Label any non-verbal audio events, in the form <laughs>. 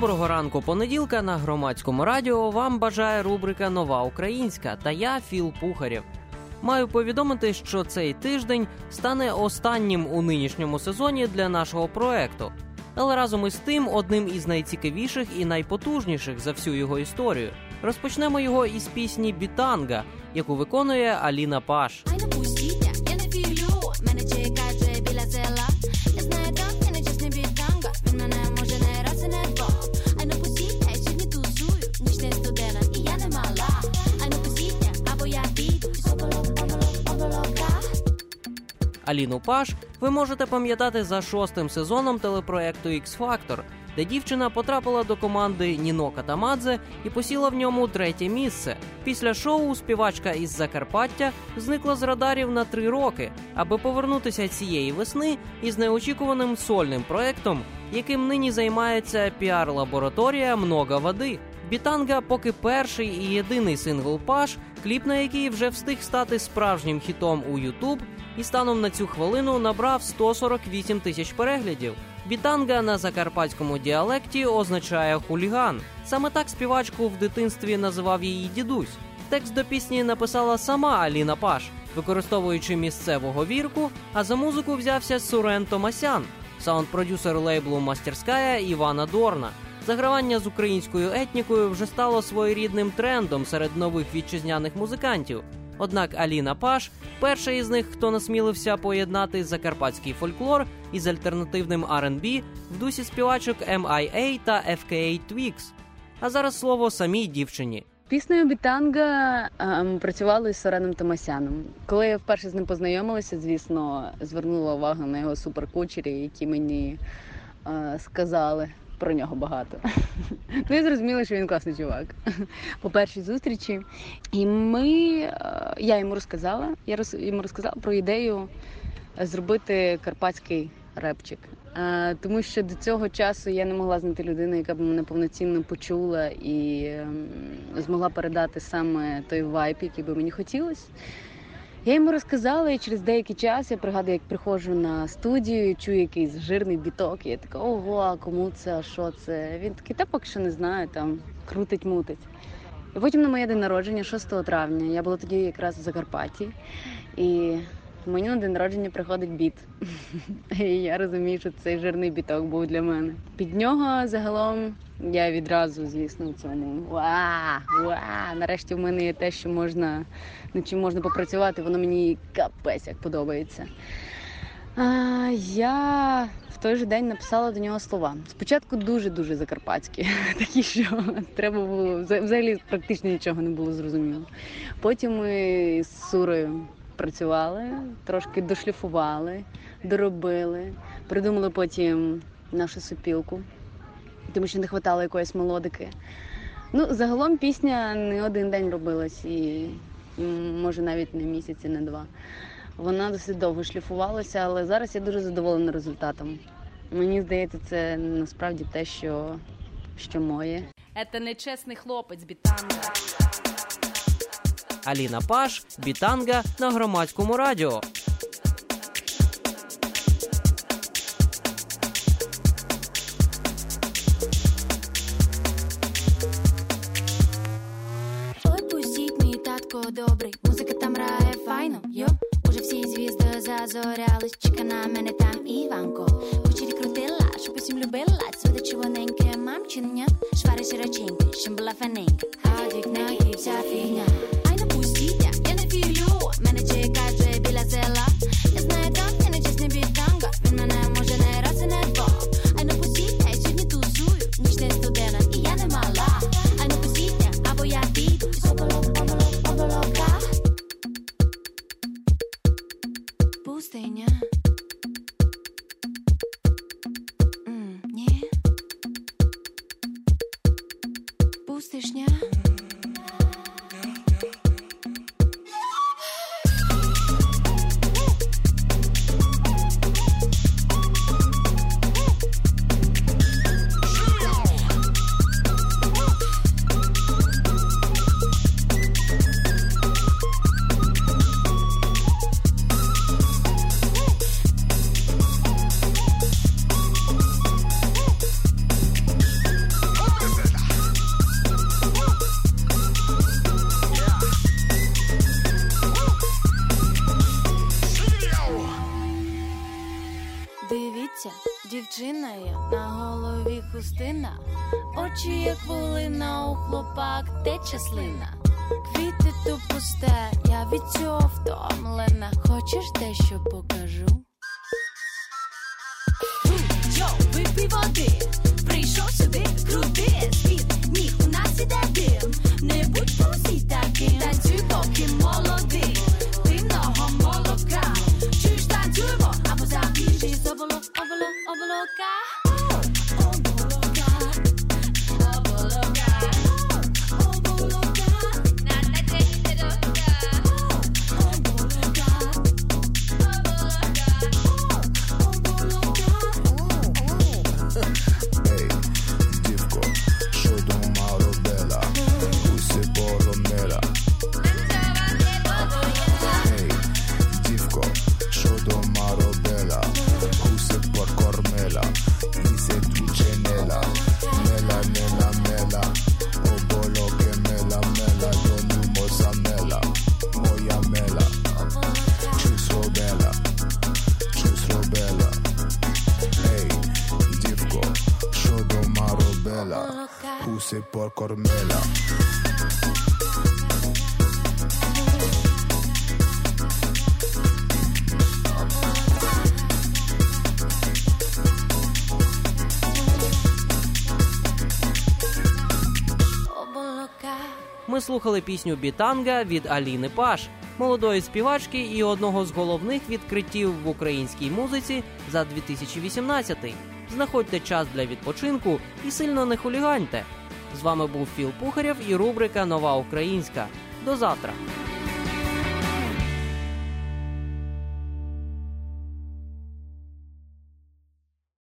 Доброго ранку понеділка на громадському радіо вам бажає рубрика Нова Українська та я Філ Пухарєв. Маю повідомити, що цей тиждень стане останнім у нинішньому сезоні для нашого проекту, але разом із тим одним із найцікавіших і найпотужніших за всю його історію. Розпочнемо його із пісні Бітанга, яку виконує Аліна Паш. Аліну Паш ви можете пам'ятати за шостим сезоном телепроекту X Factor, де дівчина потрапила до команди Ніно Катамадзе і посіла в ньому третє місце. Після шоу співачка із Закарпаття зникла з радарів на три роки, аби повернутися цієї весни із неочікуваним сольним проектом, яким нині займається піар-лабораторія Много води. Бітанга поки перший і єдиний сингл Паш, кліп на який вже встиг стати справжнім хітом у Ютуб, і станом на цю хвилину набрав 148 тисяч переглядів. Бітанга на закарпатському діалекті означає хуліган. Саме так співачку в дитинстві називав її дідусь. Текст до пісні написала сама Аліна Паш, використовуючи місцеву говірку, а за музику взявся Сурен Томасян, саунд-продюсер лейблу Мастерськая Івана Дорна. Загравання з українською етнікою вже стало своєрідним трендом серед нових вітчизняних музикантів. Однак Аліна Паш перша із них, хто насмілився поєднати закарпатський фольклор із альтернативним R&B в дусі співачок MIA та FKA Twigs. А зараз слово самій дівчині. Піснею Бітанга е, ми працювали з Сореном Томасяном. Коли я вперше з ним познайомилася, звісно, звернула увагу на його суперкучері, які мені е, сказали про нього багато. <laughs> Ну і зрозуміла, що він класний чувак. <laughs> По першій зустрічі. І ми, е, я йому розказала, я йому розказала про ідею зробити карпатський репчик. Е, Тому що до цього часу я не могла знайти людину, яка б мене повноцінно почула і ем, змогла передати саме той вайб, який би мені хотілося. Я йому розказала, і через деякий час я пригадую, як приходжу на студію, чую якийсь жирний біток. І я така, ого, а кому це, а що це? Він такий, та поки що не знаю, там крутить, мутить. І потім на моє день народження, 6 травня, я була тоді якраз в Закарпатті, і мені на день народження приходить біт. <laughs> І я розумію, що цей жирний біток був для мене. Під нього загалом я відразу, звісно, в цьому ва, ва. Нарешті в мене є те, що можна над чим можна попрацювати, воно мені капець як подобається. А, я в той же день написала до нього слова. Спочатку дуже-дуже закарпатські, <laughs> такі, що треба було взагалі практично нічого не було зрозуміло. Потім з Сурою працювали, трошки дошліфували, доробили, придумали потім нашу супілку, тому що не вистачало якоїсь мелодики. Ну, загалом пісня не один день робилась, і може навіть не місяць, і не два. Вона досить довго шліфувалася, але зараз я дуже задоволена результатом. Мені здається, це насправді те, що, що моє. Это нечесний хлопець бітанга. Аліна Паш, Бітанга на громадському радіо. Пустіть мій татко добрий, музика там грає файно, йо. Уже всі звізди зазорялись, чека на мене там Іванко. Кучері крутила, щоб усім любила, цвіте червоненьке мамчиня. Швари широченькі, щоб була фаненька. Хадік, нагі, вся фігня. Мене чекає вже біля села. Я знаю, там це не чесний бітанга, він мене може не раз і не два. Ай, не пустіть, я сьогодні тусую, ніч не студена, і я не мала. Ай, не пустіть, або я піду, і соболок, оболок, оболока. Пустиня. М, Ні. Пустишня. Дивіться, дівчина я, на голові хустина, очі, як волина, у хлопак тече слина. Квіти то пусте, я від цього втомлена. Хочеш дещо покажу? Усе покормила. Оболока. Ми слухали пісню Бітанга від Аліни Паш, молодої співачки і одного з головних відкриттів в українській музиці за 2018. Знаходьте час для відпочинку і сильно не хуліганьте. З вами був Філ Пухарєв і рубрика Нова Українська. До завтра.